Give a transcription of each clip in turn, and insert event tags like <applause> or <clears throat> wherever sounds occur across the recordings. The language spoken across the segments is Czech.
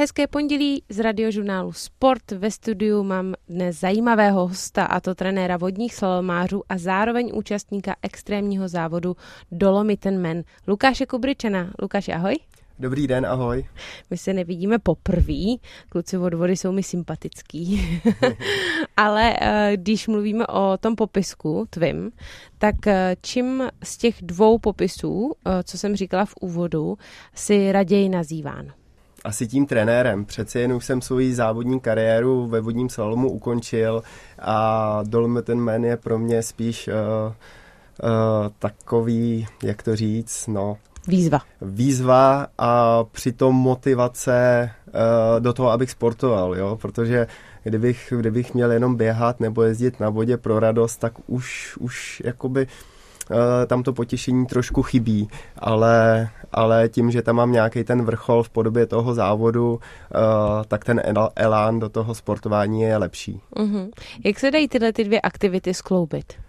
Hezké pondělí z radiožurnálu Sport. Ve studiu mám dnes zajímavého hosta, a to trenéra vodních slalomářů a zároveň účastníka extrémního závodu Dolomiten Men, Lukáše Kubričana. Lukáš, ahoj. Dobrý den, ahoj. My se nevidíme poprvé, kluci od vody jsou mi sympatický, <laughs> ale eh, když mluvíme o tom popisku tvým, tak eh, čím z těch dvou popisů, eh, co jsem říkala v úvodu, si raději nazýván? Asi tím trenérem. Přeci jen už jsem svoji závodní kariéru ve vodním slalomu ukončil a Dolomiten Man je pro mě spíš uh, uh, takový, jak to říct, no... Výzva. Výzva a přitom motivace uh, do toho, abych sportoval, jo, protože kdybych, kdybych měl jenom běhat nebo jezdit na vodě pro radost, tak už, už jakoby uh, tam to potěšení trošku chybí, ale, ale tím, že tam mám nějaký ten vrchol v podobě toho závodu, eh, tak ten elán do toho sportování je lepší. Uh-huh. Jak se dají tyhle ty dvě aktivity skloubit?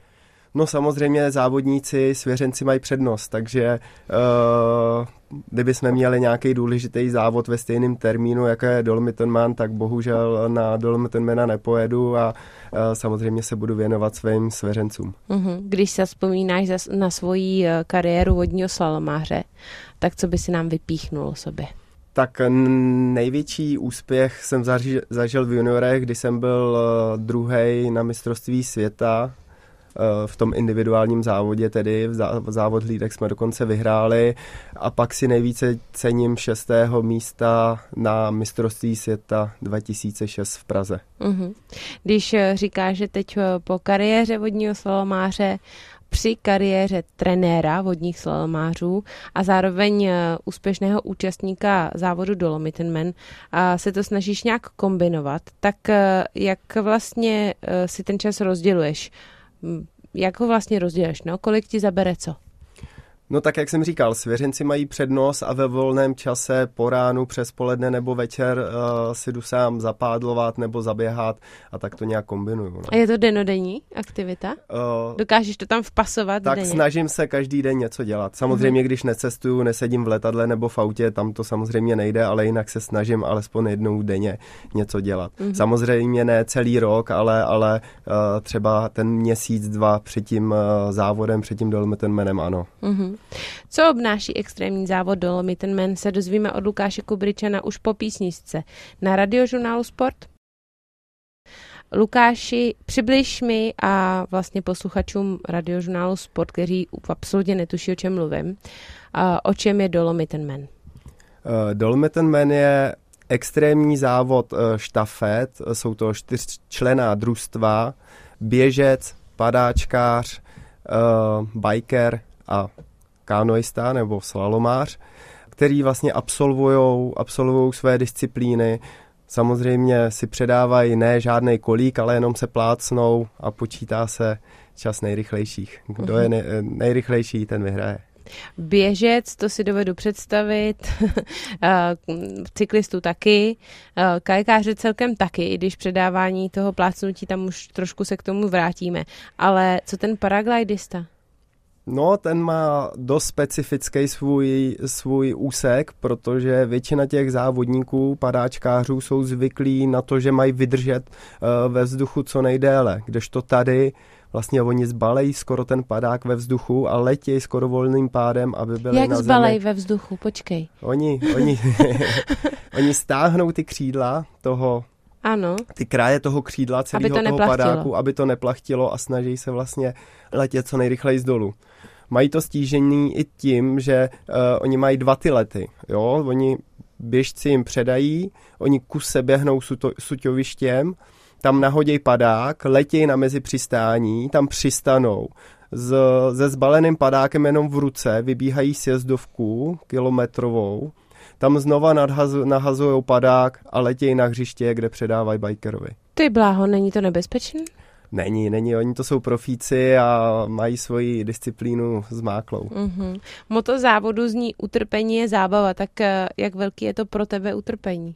No samozřejmě závodníci, svěřenci mají přednost, takže uh, kdyby jsme měli nějaký důležitý závod ve stejném termínu, jako je Dolomiten Man, tak bohužel na Dolomiten Mana nepojedu a uh, samozřejmě se budu věnovat svým svěřencům. Uh-huh. Když se vzpomínáš na svoji eh, kariéru vodního slalomáře, tak co by si nám vypíchnul sobě? Tak největší úspěch jsem zažil v juniorech, kdy jsem byl druhý na mistrovství světa v tom individuálním závodě, tedy v závod hlídek jsme dokonce vyhráli a pak si nejvíce cením šestého místa na mistrovství světa 2006 v Praze. Mm-hmm. Když eh, říkáš, že teď eh, po kariéře vodního slalomáře při kariéře trenéra vodních slalomářů a zároveň úspěšného účastníka závodu Dolomiten Man a se to snažíš nějak kombinovat, tak jak vlastně si ten čas rozděluješ? Jak ho vlastně rozdělíš, no? Kolik ti zabere co? No tak jak jsem říkal, svěřenci mají přednost a ve volném čase po ránu, přes poledne nebo večer uh, si jdu sám zapádlovat nebo zaběhat a tak to nějak kombinuju. No. A je to denodenní aktivita? Uh, Dokážeš to tam vpasovat Tak denně? snažím se každý den něco dělat. Samozřejmě, uh-huh. když necestuju, nesedím v letadle nebo v autě, tam to samozřejmě nejde, ale jinak se snažím alespoň jednou denně něco dělat. Uh-huh. Samozřejmě ne celý rok, ale, ale uh, třeba ten měsíc, dva před tím uh, závodem, před tím Dolomiten menem, ano. Uh-huh. Co obnáší extrémní závod Dolomiten Men se dozvíme od Lukáše Kubričana už po písničce na radiožurnálu Sport. Lukáši, přibliž mi a vlastně posluchačům radiožurnálu Sport, kteří absolutně netuší, o čem mluvím, o čem je Dolomiten Men. Uh, Dolomiten Men je extrémní závod uh, štafet, jsou to čtyřčlená družstva, běžec, padáčkář, uh, biker a kanoista nebo slalomář, který vlastně absolvují absolvujou své disciplíny. Samozřejmě si předávají ne žádný kolík, ale jenom se plácnou a počítá se čas nejrychlejších. Kdo je mhm. nejrychlejší, ten vyhraje. Běžec, to si dovedu představit, <laughs> cyklistů taky, kajkáře celkem taky, i když předávání toho plácnutí, tam už trošku se k tomu vrátíme. Ale co ten paraglidista? No, ten má dost specifický svůj, svůj úsek, protože většina těch závodníků, padáčkářů jsou zvyklí na to, že mají vydržet uh, ve vzduchu co nejdéle, kdežto tady vlastně oni zbalejí skoro ten padák ve vzduchu a letějí skoro volným pádem, aby byli Jak na zbalej ve vzduchu? Počkej. Oni, oni, <laughs> oni stáhnou ty křídla toho ano. ty kraje toho křídla celého to toho padáku, aby to neplachtilo a snaží se vlastně letět co nejrychleji z dolu. Mají to stížení i tím, že uh, oni mají dva ty lety, jo, oni běžci jim předají, oni kuse běhnou suto, suťovištěm, tam nahoděj padák, letějí na mezi přistání, tam přistanou, s, se zbaleným padákem jenom v ruce, vybíhají sjezdovku kilometrovou, tam znova nahazují padák a letějí na hřiště, kde předávají bikerovi. Ty bláho, není to nebezpečné? Není, není, oni to jsou profíci a mají svoji disciplínu zmáklou. Mm-hmm. Moto závodu zní utrpení je zábava, tak eh, jak velký je to pro tebe utrpení?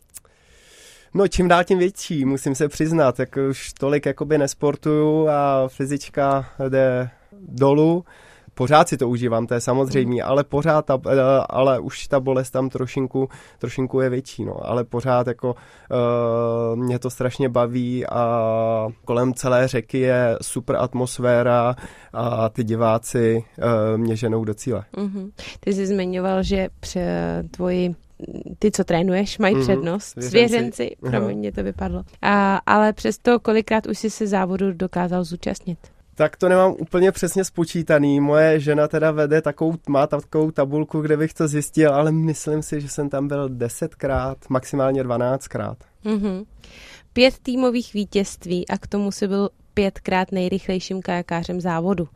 No čím dál tím větší, musím se přiznat, jak už tolik jakoby nesportuju a fyzička jde dolů, pořád si to užívám, to je samozřejmě, mm. ale pořád, ta, eh, ale už ta bolest tam trošinku, trošinku je větší, no, ale pořád jako uh, mě to strašně baví a kolem celé řeky je super atmosféra a ty diváci uh, mě ženou do cíle. Mm-hmm. Ty jsi zmiňoval, že pře tvoji ty, co trénuješ, mají mm-hmm. přednost. Svěřenci, pro mě to vypadlo. A, ale přesto kolikrát už jsi se závodu dokázal zúčastnit? Tak to nemám úplně přesně spočítaný. Moje žena teda vede takovou, má takovou tabulku, kde bych to zjistil, ale myslím si, že jsem tam byl desetkrát, maximálně dvanáctkrát. Mm-hmm. Pět týmových vítězství a k tomu si byl pětkrát nejrychlejším kajakářem závodu.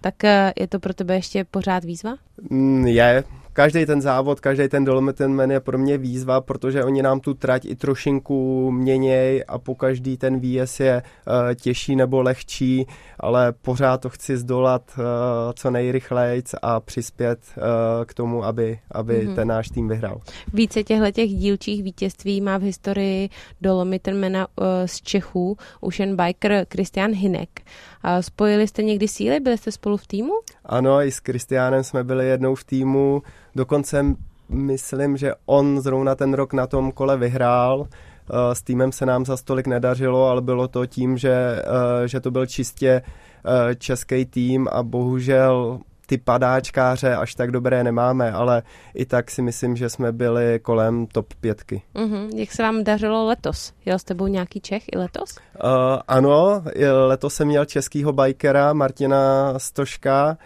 Tak eh, je to pro tebe ještě pořád výzva? Mm, je, každý ten závod, každý ten Dolomiten Man je pro mě výzva, protože oni nám tu trať i trošinku měněj a po každý ten výjezd je uh, těžší nebo lehčí, ale pořád to chci zdolat uh, co nejrychleji a přispět uh, k tomu, aby, aby mm-hmm. ten náš tým vyhrál. Více těchto těch dílčích vítězství má v historii Dolomiten Mana uh, z Čechů už jen biker Christian Hinek. Uh, spojili jste někdy síly? Byli jste spolu v týmu? Ano, i s Kristiánem jsme byli jednou v týmu. Dokonce myslím, že on zrovna ten rok na tom kole vyhrál. Eh, s týmem se nám za stolik nedařilo, ale bylo to tím, že, eh, že to byl čistě eh, český tým a bohužel ty padáčkáře až tak dobré nemáme, ale i tak si myslím, že jsme byli kolem top pětky. Uh-huh. Jak se vám dařilo letos? Jel s tebou nějaký Čech i letos? Uh, ano, letos jsem měl českýho bajkera Martina Stoška,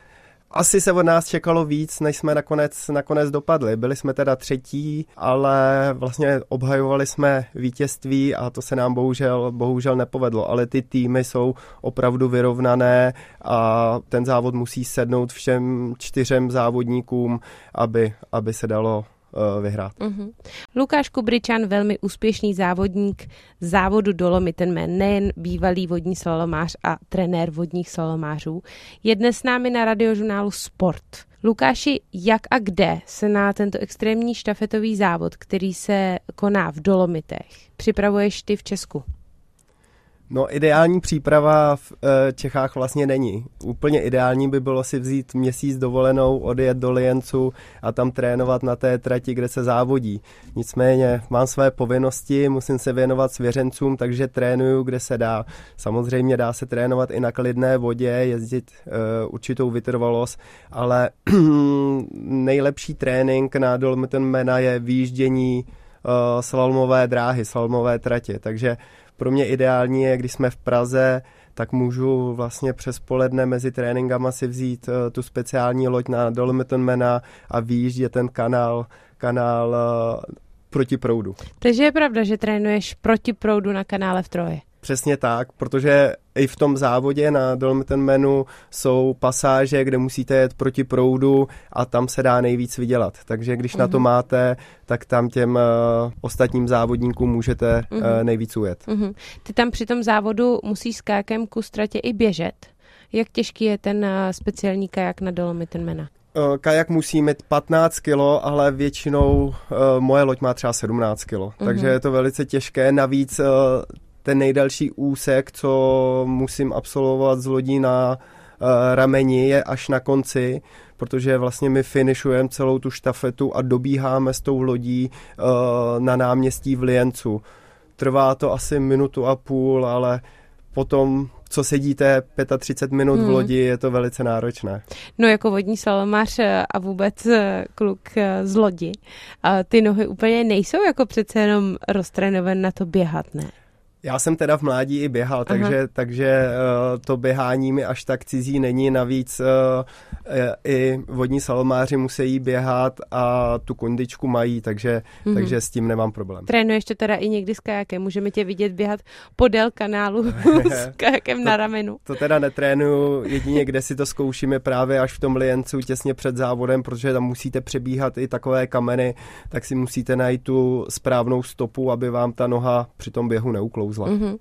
asi se od nás čekalo víc, než jsme nakonec, nakonec dopadli. Byli jsme teda třetí, ale vlastně obhajovali jsme vítězství a to se nám bohužel, bohužel nepovedlo. Ale ty týmy jsou opravdu vyrovnané a ten závod musí sednout všem čtyřem závodníkům, aby, aby se dalo vyhrát. Uh-huh. Lukáš Kubričan, velmi úspěšný závodník závodu Dolomiten Man, nejen bývalý vodní slalomář a trenér vodních slalomářů, je dnes s námi na radiožurnálu Sport. Lukáši, jak a kde se na tento extrémní štafetový závod, který se koná v Dolomitech, připravuješ ty v Česku? No ideální příprava v e, Čechách vlastně není. Úplně ideální by bylo si vzít měsíc dovolenou, odjet do Liencu a tam trénovat na té trati, kde se závodí. Nicméně mám své povinnosti, musím se věnovat svěřencům, takže trénuju, kde se dá. Samozřejmě dá se trénovat i na klidné vodě, jezdit e, určitou vytrvalost, ale <clears throat> nejlepší trénink na Dolmiten Mena je výjíždění e, slalomové dráhy, slalomové tratě. Takže pro mě ideální je, když jsme v Praze, tak můžu vlastně přes poledne mezi tréninkama si vzít uh, tu speciální loď na Dolomiton Mena a výjíždět ten kanál, kanál uh, proti proudu. Takže je pravda, že trénuješ proti proudu na kanále v Troje. Přesně tak, protože i v tom závodě na Dolmiten Menu jsou pasáže, kde musíte jet proti proudu a tam se dá nejvíc vydělat. Takže když mm-hmm. na to mhm. máte, tak tam těm uh, ostatním závodníkům můžete mm-hmm. uh, nejvíc ujet. Mm-hmm. Ty tam při tom závodu musíš s kajakem ku ztratě i běžet. Jak těžký je ten uh, speciální kajak na Dolomiten Mena? kajak musí mít 15 kg, ale většinou uh, moje loď má třeba 17 kg, mm-hmm. takže je to velice těžké. Navíc uh, ten nejdelší úsek, co musím absolvovat z lodí na uh, rameni, je až na konci, protože vlastně my finišujeme celou tu štafetu a dobíháme s tou lodí uh, na náměstí v Liencu. Trvá to asi minutu a půl, ale potom co sedíte 35 minut hmm. v lodi, je to velice náročné. No jako vodní slalomář eh, a vůbec kluk z lodi, ty nohy úplně nejsou jako přece jenom roztrénované na to běhat, ne? Já jsem teda v mládí i běhal, takže, takže uh, to běhání mi až tak cizí není. Navíc uh, i vodní salomáři musí běhat a tu kondičku mají, takže, mm-hmm. takže s tím nemám problém. Trénuješ to teda i někdy s kajakem? Můžeme tě vidět běhat podél kanálu <laughs> s <laughs> kajakem to, na ramenu. To teda netrénuju, jedině kde si to zkoušíme právě až v tom Liencu těsně před závodem, protože tam musíte přebíhat i takové kameny, tak si musíte najít tu správnou stopu, aby vám ta noha při tom běhu neuklouzla kouzla. Mm-hmm.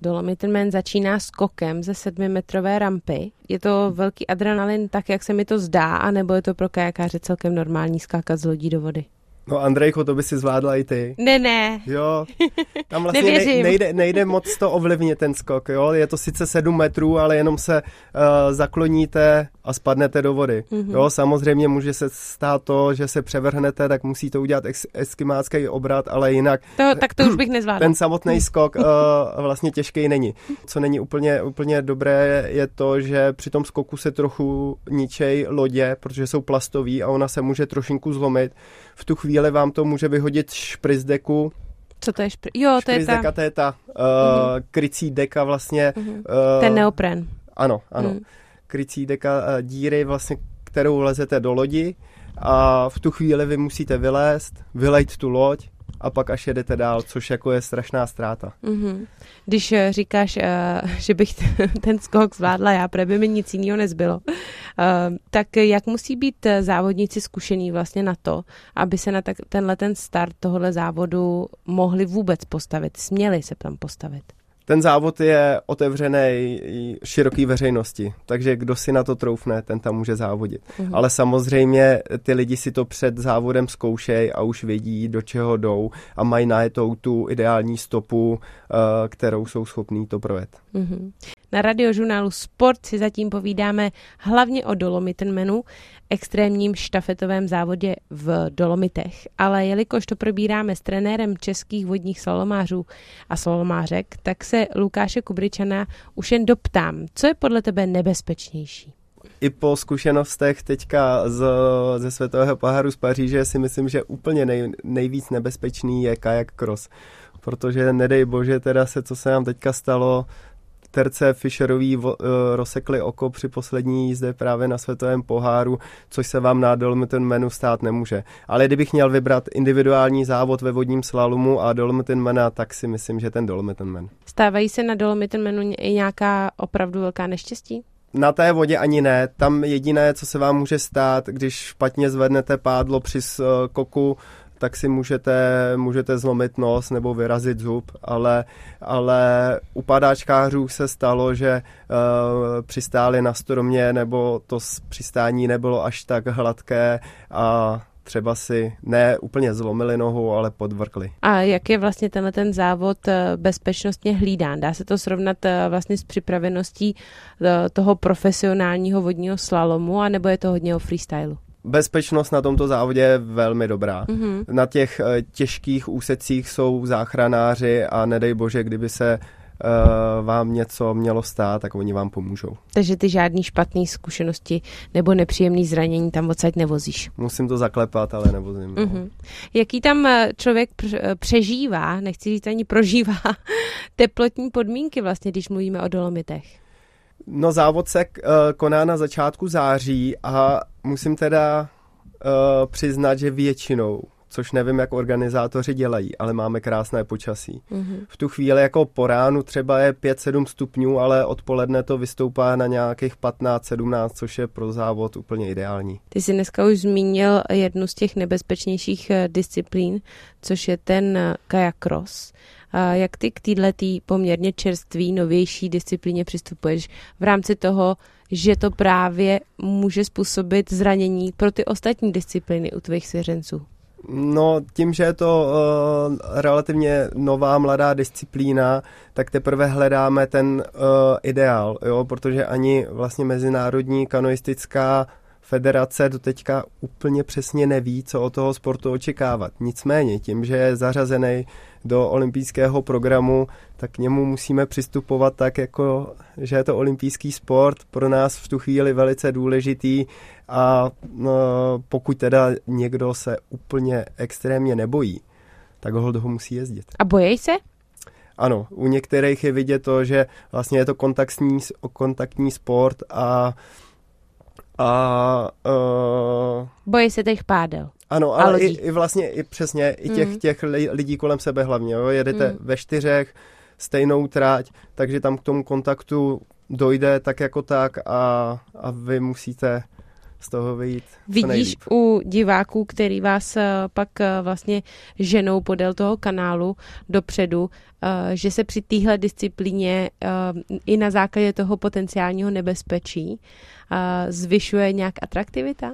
Dolomiten Man začíná skokem ze sedmimetrové rampy. Je to velký adrenalin tak, jak se mi to zdá, anebo je to pro kajakáře celkem normální skákat z lodí do vody? No Andrejko, to by si zvládla i ty. Ne, ne. Jo, tam vlastně ne, nejde, nejde moc to ovlivnit ten skok, jo. Je to sice 7 metrů, ale jenom se uh, zakloníte a spadnete do vody. Mm-hmm. Jo, samozřejmě může se stát to, že se převrhnete, tak musí to udělat ex- eskimácký obrat, ale jinak... To, tak to už bych nezvládla. Ten samotný skok uh, vlastně těžký není. Co není úplně, úplně dobré, je to, že při tom skoku se trochu ničej lodě, protože jsou plastový a ona se může trošinku zlomit. V tu chvíli vám to může vyhodit špriz deku, co to je špr... Jo, to je ta... To je ta uh, uh-huh. krycí deka vlastně. Uh-huh. Uh, Ten neopren. Ano, ano. Uh-huh. Krycí deka uh, díry vlastně, kterou lezete do lodi a v tu chvíli vy musíte vylézt, vylejt tu loď a pak až jedete dál, což jako je strašná ztráta. Mm-hmm. Když uh, říkáš, uh, že bych <laughs> ten skok zvládla já, protože by mi nic jiného nezbylo, uh, tak jak musí být závodníci zkušení vlastně na to, aby se na tenhle ten start tohohle závodu mohli vůbec postavit, směli se tam postavit? Ten závod je otevřený široký veřejnosti, takže kdo si na to troufne, ten tam může závodit. Uhum. Ale samozřejmě ty lidi si to před závodem zkoušejí a už vědí, do čeho jdou a mají najetou tu ideální stopu, eh, kterou jsou schopní to projet. Uhum. Na radiožurnálu Sport si zatím povídáme hlavně o Dolomitmenu, extrémním štafetovém závodě v Dolomitech. Ale jelikož to probíráme s trenérem českých vodních slalomářů a slalomářek, tak se Lukáše Kubričana už jen doptám, co je podle tebe nebezpečnější? i po zkušenostech teďka z, ze světového poháru z Paříže si myslím, že úplně nej, nejvíc nebezpečný je kajak cross. Protože nedej bože teda se, co se nám teďka stalo, terce Fischerový uh, rozsekli oko při poslední jízdě právě na světovém poháru, což se vám na Dolomiten menu stát nemůže. Ale kdybych měl vybrat individuální závod ve vodním slalomu a Dolomiten mena, tak si myslím, že ten Dolomiten men. Stávají se na Dolomiten menu i nějaká opravdu velká neštěstí? Na té vodě ani ne. Tam jediné, co se vám může stát, když špatně zvednete pádlo při skoku, tak si můžete, můžete zlomit nos nebo vyrazit zub, ale, ale u padáčkářů se stalo, že uh, přistáli na stromě nebo to přistání nebylo až tak hladké a třeba si ne úplně zlomili nohu, ale podvrkli. A jak je vlastně tenhle ten závod eh, bezpečnostně hlídán? Dá se to srovnat eh, vlastně s připraveností toho profesionálního vodního slalomu, anebo je to hodně o freestylu? Bezpečnost na tomto závodě je velmi dobrá. Mm-hmm. Na těch eh, těžkých úsecích jsou záchranáři a nedej bože, kdyby se uh, vám něco mělo stát, tak oni vám pomůžou. Takže ty žádný špatné zkušenosti nebo nepříjemný zranění tam odsaď nevozíš. Musím to zaklepat, ale nevozím. Mm-hmm. Jaký tam eh, člověk přežívá, nechci říct ani prožívá, <laughs> teplotní podmínky vlastně, když mluvíme o dolomitech? No závod se koná na začátku září a musím teda uh, přiznat, že většinou což nevím, jak organizátoři dělají, ale máme krásné počasí. Mm-hmm. V tu chvíli jako po ránu třeba je 5-7 stupňů, ale odpoledne to vystoupá na nějakých 15-17, což je pro závod úplně ideální. Ty jsi dneska už zmínil jednu z těch nebezpečnějších eh, disciplín, což je ten kajak cross. Jak ty k této poměrně čerstvý, novější disciplíně přistupuješ v rámci toho, že to právě může způsobit zranění pro ty ostatní disciplíny u tvých svěřenců? No, tím, že je to uh, relativně nová, mladá disciplína, tak teprve hledáme ten uh, ideál, jo, protože ani vlastně mezinárodní kanoistická federace do teďka úplně přesně neví, co od toho sportu očekávat. Nicméně, tím, že je zařazený do olympijského programu, tak k němu musíme přistupovat tak, jako, že je to olympijský sport, pro nás v tu chvíli velice důležitý a no, pokud teda někdo se úplně extrémně nebojí, tak ho ho musí jezdit. A bojí se? Ano, u některých je vidět to, že vlastně je to kontaktní, kontaktní sport a a uh, bojí se těch pádel. Ano, ale i, i vlastně i přesně i těch, mm. těch lidí kolem sebe hlavně. Jo? Jedete mm. ve čtyřech, stejnou tráť, takže tam k tomu kontaktu dojde tak jako tak a, a vy musíte z toho vyjít. Vidíš u diváků, který vás eh, pak eh, vlastně ženou podél toho kanálu dopředu, eh, že se při téhle disciplíně i na základě toho potenciálního nebezpečí zvyšuje nějak atraktivita?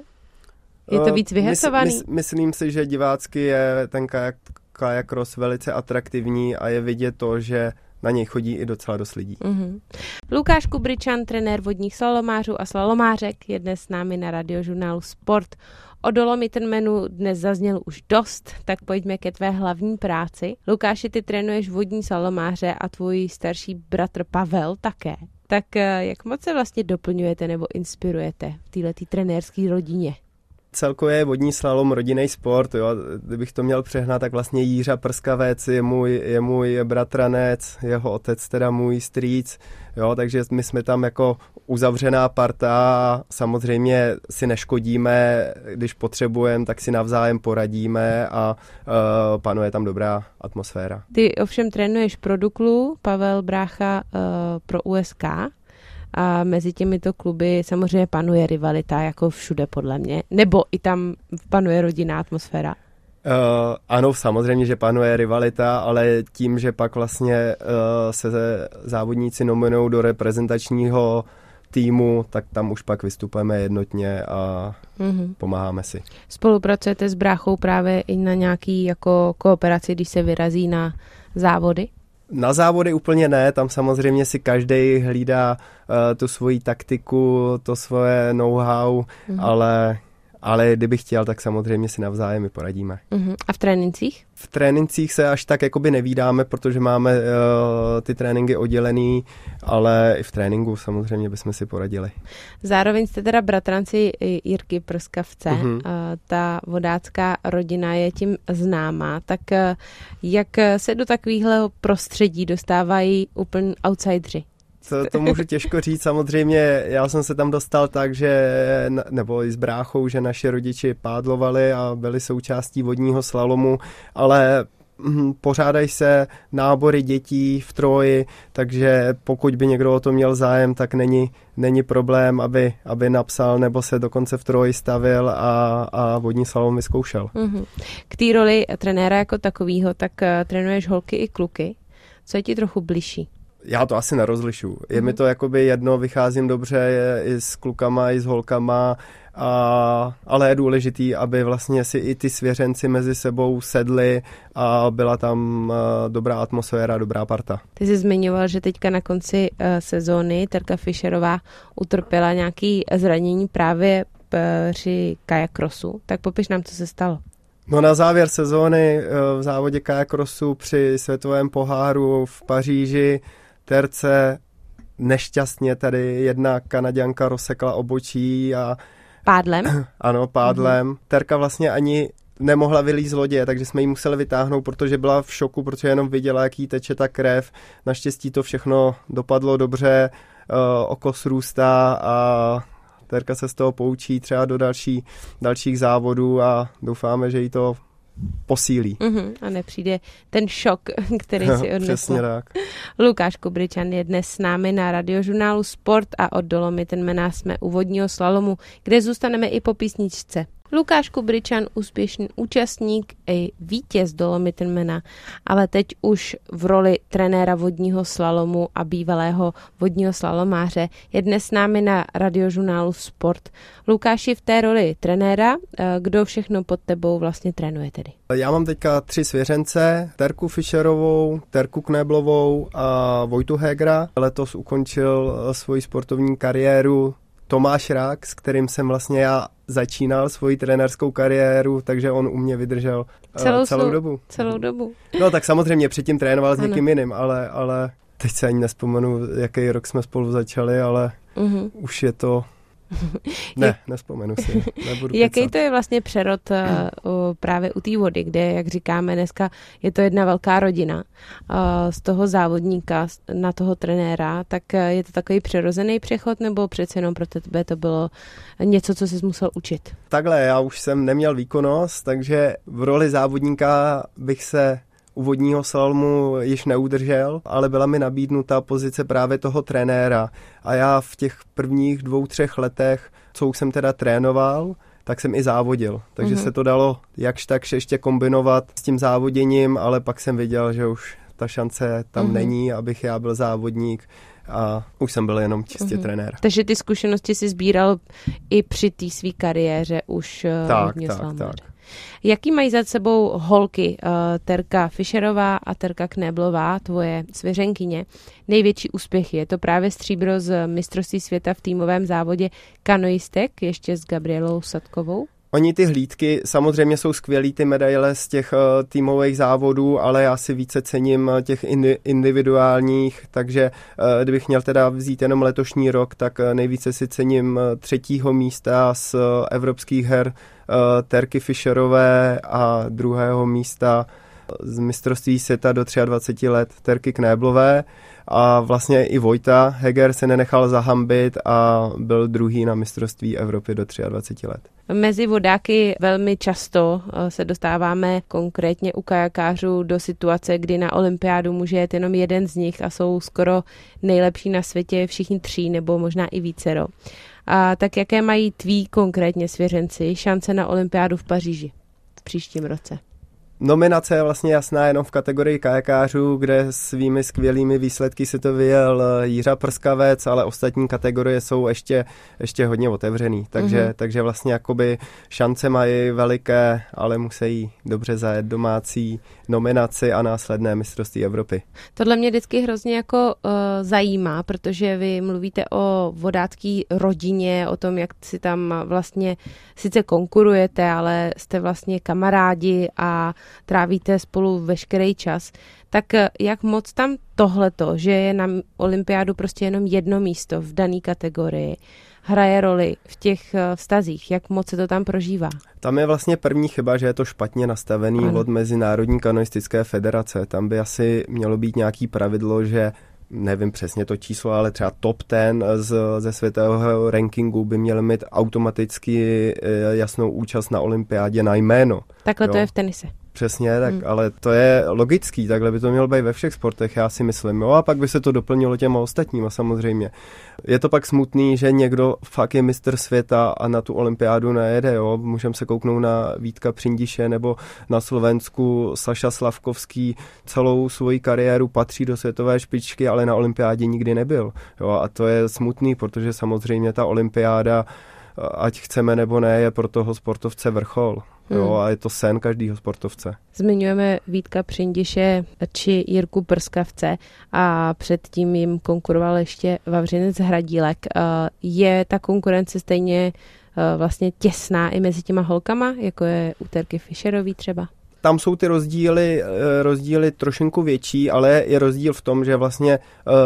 Je to víc vyhasovaný? Mys, mys, myslím si, že divácky je ten kajak, kajak cross velice atraktivní a je vidět to, že na něj chodí i docela dost lidí. Mm-hmm. Lukáš Kubričan, trenér vodních slalomářů a slalomářek, je dnes s námi na radiožurnálu Sport. O Dolomittenmanu dnes zazněl už dost, tak pojďme ke tvé hlavní práci. Lukáši, ty trénuješ vodní slalomáře a tvůj starší bratr Pavel také. Tak eh, jak moc se vlastně doplňujete nebo inspirujete v této trenérské rodině? Celkově je vodní slalom rodinný sport, jo. Kdybych to měl přehnat, tak vlastně Jířa Prskavec je můj, je můj bratranec, jeho otec teda můj strýc, jo, takže my jsme tam jako uzavřená parta, samozřejmě si neškodíme, když potřebujeme, tak si navzájem poradíme a uh, panuje tam dobrá atmosféra. Ty ovšem trénuješ pro Duklu, Pavel Brácha uh, pro USK, a mezi těmito kluby samozřejmě panuje rivalita, jako všude podle mě. Nebo i tam panuje rodinná atmosféra. Uh, ano, samozřejmě, že panuje rivalita, ale tím, že pak vlastně uh, se závodníci nominují do reprezentačního týmu, tak tam už pak vystupujeme jednotně a mm-hmm. pomáháme si. Spolupracujete s bráchou právě i na nějaký jako kooperaci, když se vyrazí na závody? Na závody úplně ne, tam samozřejmě si každý hlídá uh, tu svoji taktiku, to svoje know-how, mm-hmm. ale ale kdybych chtěl, tak samozřejmě si navzájem i poradíme. Uh-huh. A v trénincích? V trénincích se až tak jakoby nevídáme, protože máme uh, ty tréninky oddělený, ale i v tréninku samozřejmě bychom si poradili. Zároveň jste teda bratranci Jirky Prskavce. Uh-huh. Uh, ta vodácká rodina je tím známá. Tak uh, jak se do takového prostředí dostávají úplně outsidři? To, to můžu těžko říct, samozřejmě já jsem se tam dostal tak, že, nebo i s bráchou, že naši rodiči pádlovali a byli součástí vodního slalomu, ale hm, pořádají se nábory dětí v Troji, takže pokud by někdo o to měl zájem, tak není, není problém, aby, aby napsal nebo se dokonce v Troji stavil a, a vodní slalom vyzkoušel. Mm-hmm. K té roli trenéra jako takového, tak uh, trénuješ holky i kluky. Co je ti trochu bližší? Já to asi nerozlišu. Je mm-hmm. mi to jakoby jedno, vycházím dobře je, i s klukama, i s holkama, a, ale je důležitý, aby vlastně si i ty svěřenci mezi sebou sedli a byla tam uh, dobrá atmosféra, dobrá parta. Ty jsi zmiňoval, že teďka na konci uh, sezóny Terka Fischerová utrpěla nějaké zranění právě při kajakrosu. Tak popiš nám, co se stalo. No na závěr sezóny v závodě kajakrosu při světovém poháru v Paříži terce nešťastně tady jedna kanaděnka rozsekla obočí a... Pádlem? <clears throat> Ano, pádlem. Mm-hmm. Terka vlastně ani nemohla vylít z lodě, takže jsme ji museli vytáhnout, protože byla v šoku, protože jenom viděla, jaký teče ta krev. Naštěstí to všechno dopadlo dobře, uh, oko srůstá a Terka se z toho poučí třeba do další, dalších závodů a doufáme, že jí to posílí. Uh-huh, a nepřijde ten šok, <laughs> který si odnesl. Přesně tak. Lukáš Kubričan je dnes s námi na radiožurnálu Sport a od Dolomittenmena jsme u vodního slalomu, kde zůstaneme i po písničce. Lukáš Kubričan, úspěšný účastník i vítěz Dolomittenmana, ale teď už v roli trenéra vodního slalomu a bývalého vodního slalomáře je dnes s námi na radiožurnálu Sport. Lukáši v té roli trenéra, eh, kdo všechno pod tebou vlastně trénuje tedy? Já mám teďka tři svěřence, Terku Fischerovou, Terku Kneblovou a Vojtu Hegra. Letos ukončil eh, svoji sportovní kariéru Tomáš Rák, s kterým jsem vlastně já začínal svoji trenérskou kariéru, takže on u mě vydržel uh, celou, celou dobu. Celou dobu. No tak samozřejmě předtím trénoval s ano. někým jiným, ale, ale teď se ani nespomenu, jaký rok jsme spolu začali, ale uh-huh. už je to <laughs> ne, nespomenu si. Nebudu <laughs> Jaký to je vlastně přerod uh, právě u té vody, kde, jak říkáme dneska, je to jedna velká rodina uh, z toho závodníka na toho trenéra, tak uh, je to takový přirozený přechod, nebo přece jenom pro tebe to bylo něco, co jsi musel učit? Takhle, já už jsem neměl výkonnost, takže v roli závodníka bych se u vodního slalomu již neudržel, ale byla mi nabídnuta pozice právě toho trenéra. A já v těch prvních dvou, třech letech, co už jsem teda trénoval, tak jsem i závodil. Takže mm-hmm. se to dalo jakž tak ještě kombinovat s tím závoděním, ale pak jsem viděl, že už ta šance tam mm-hmm. není, abych já byl závodník. a už jsem byl jenom čistě mm-hmm. trenér. Takže ty zkušenosti si sbíral i při té své kariéře už eh, tak, tak, tak. Jaký mají za sebou holky uh, Terka Fischerová a Terka Kneblová, tvoje svěřenkyně? Největší úspěchy je to právě stříbro z mistrovství světa v týmovém závodě kanoistek, ještě s Gabrielou Sadkovou? Oni ty hlídky, samozřejmě jsou skvělý ty medaile z těch uh, týmových závodů, ale já si více cením eh, těch indi- individuálních, takže uh, kdybych měl teda vzít jenom letošní rok, tak uh, nejvíce si cením třetího místa z uh, evropských her uh, Terky Fischerové a druhého místa z mistrovství světa do 23 let Terky Knéblové a vlastně i Vojta Heger se nenechal zahambit a byl druhý na mistrovství Evropy do 23 let. Mezi vodáky velmi často eh, se dostáváme konkrétně u kajakářů do situace, kdy na olympiádu může jet jenom jeden z nich a jsou skoro nejlepší na světě všichni tří nebo možná i vícero. A tak jaké mají tví konkrétně svěřenci šance na olympiádu v Paříži v příštím roce? Nominace je vlastně jasná jenom v kategorii kajakářů, kde svými skvělými výsledky si to vyjel Jiřa Prskavec, ale ostatní kategorie jsou ještě, ještě hodně otevřený. Takže, mm-hmm. takže vlastně jakoby šance mají veliké, ale musí dobře zajet domácí nominaci a následné mistrovství Evropy. Tohle mě vždycky hrozně jako uh, zajímá, protože vy mluvíte o vodácké rodině, o tom, jak si tam vlastně sice konkurujete, ale jste vlastně kamarádi a trávíte spolu veškerý čas, tak eh, jak moc tam tohleto, že je na olympiádu prostě jenom jedno místo v dané kategorii, hraje roli v těch eh, vztazích? Jak moc se to tam prožívá? Tam je vlastně první chyba, že je to špatně nastavený ano. od Mezinárodní kanoistické federace. Tam by asi mělo být nějaký pravidlo, že nevím přesně to číslo, ale třeba top ten z, ze světového rankingu by měl mít automaticky eh, jasnou účast na olympiádě na jméno. Takhle jo. to je v tenise. Přesně, tak, hmm. ale to je logický, takhle by to mělo být ve všech sportech, já si myslím. Jo, a pak by se to doplnilo těma ostatníma samozřejmě. Je to pak smutný, že někdo fakt je mistr světa a na tu olympiádu nejede, jo. Můžeme se kouknout na Vítka Přindiše nebo na Slovensku Saša Slavkovský celou svoji kariéru patří do světové špičky, ale na olympiádě nikdy nebyl. Jo, a to je smutný, protože samozřejmě ta olympiáda ať chceme nebo ne, je pro toho sportovce vrchol. Hmm. Jo, a je to sen každého sportovce. Zmiňujeme Vítka Přindiše či Jirku Prskavce a předtím jim konkuroval ještě Vavřinec Hradílek. Eh, je ta konkurence stejně eh, vlastně těsná i mezi těma holkama, jako je u Terky Fischerový třeba? tam jsou ty rozdíly, eh, rozdíly trošinku větší, ale je rozdíl v tom, že vlastně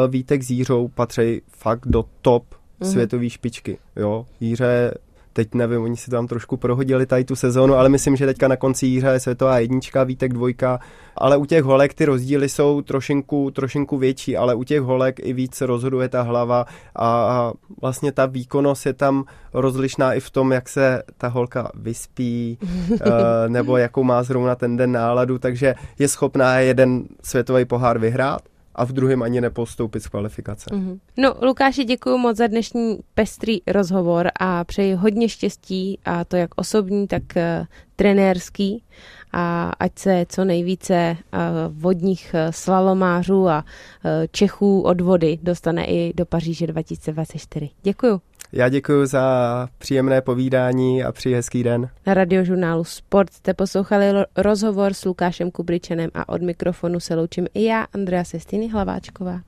Vítek s Jířou patří fakt do top mm-hmm. světové špičky. Jo, Jíře teď nevím, oni si tam trošku prohodili tady tu sezónu, ale myslím, že teďka na konci jíře je světová jednička, Vítek dvojka, ale u těch holek ty rozdíly jsou trošinku, trošinku větší, ale u těch holek i víc rozhoduje ta hlava a vlastně ta výkonnost je tam rozlišná i v tom, jak se ta holka vyspí, <laughs> eh, nebo jakou má zrovna ten den náladu, takže je schopná jeden světový pohár vyhrát, a v druhém ani nepostoupit z kvalifikace. Mm-hmm. No, Lukáši, děkuji moc za dnešní pestrý rozhovor a přeji hodně štěstí, a to jak osobní, tak uh, trenérský a ať se co nejvíce uh, vodních uh, slalomářů a Čechů od vody dostane i do Paříže 2024. Děkuji. Já děkuji za příjemné povídání a přeji hezký den. Na radiožurnálu Sport jste poslouchali rozhovor s Lukášem Kubričenem a od mikrofonu se loučím i já, Andrea Sestiny Hlaváčková.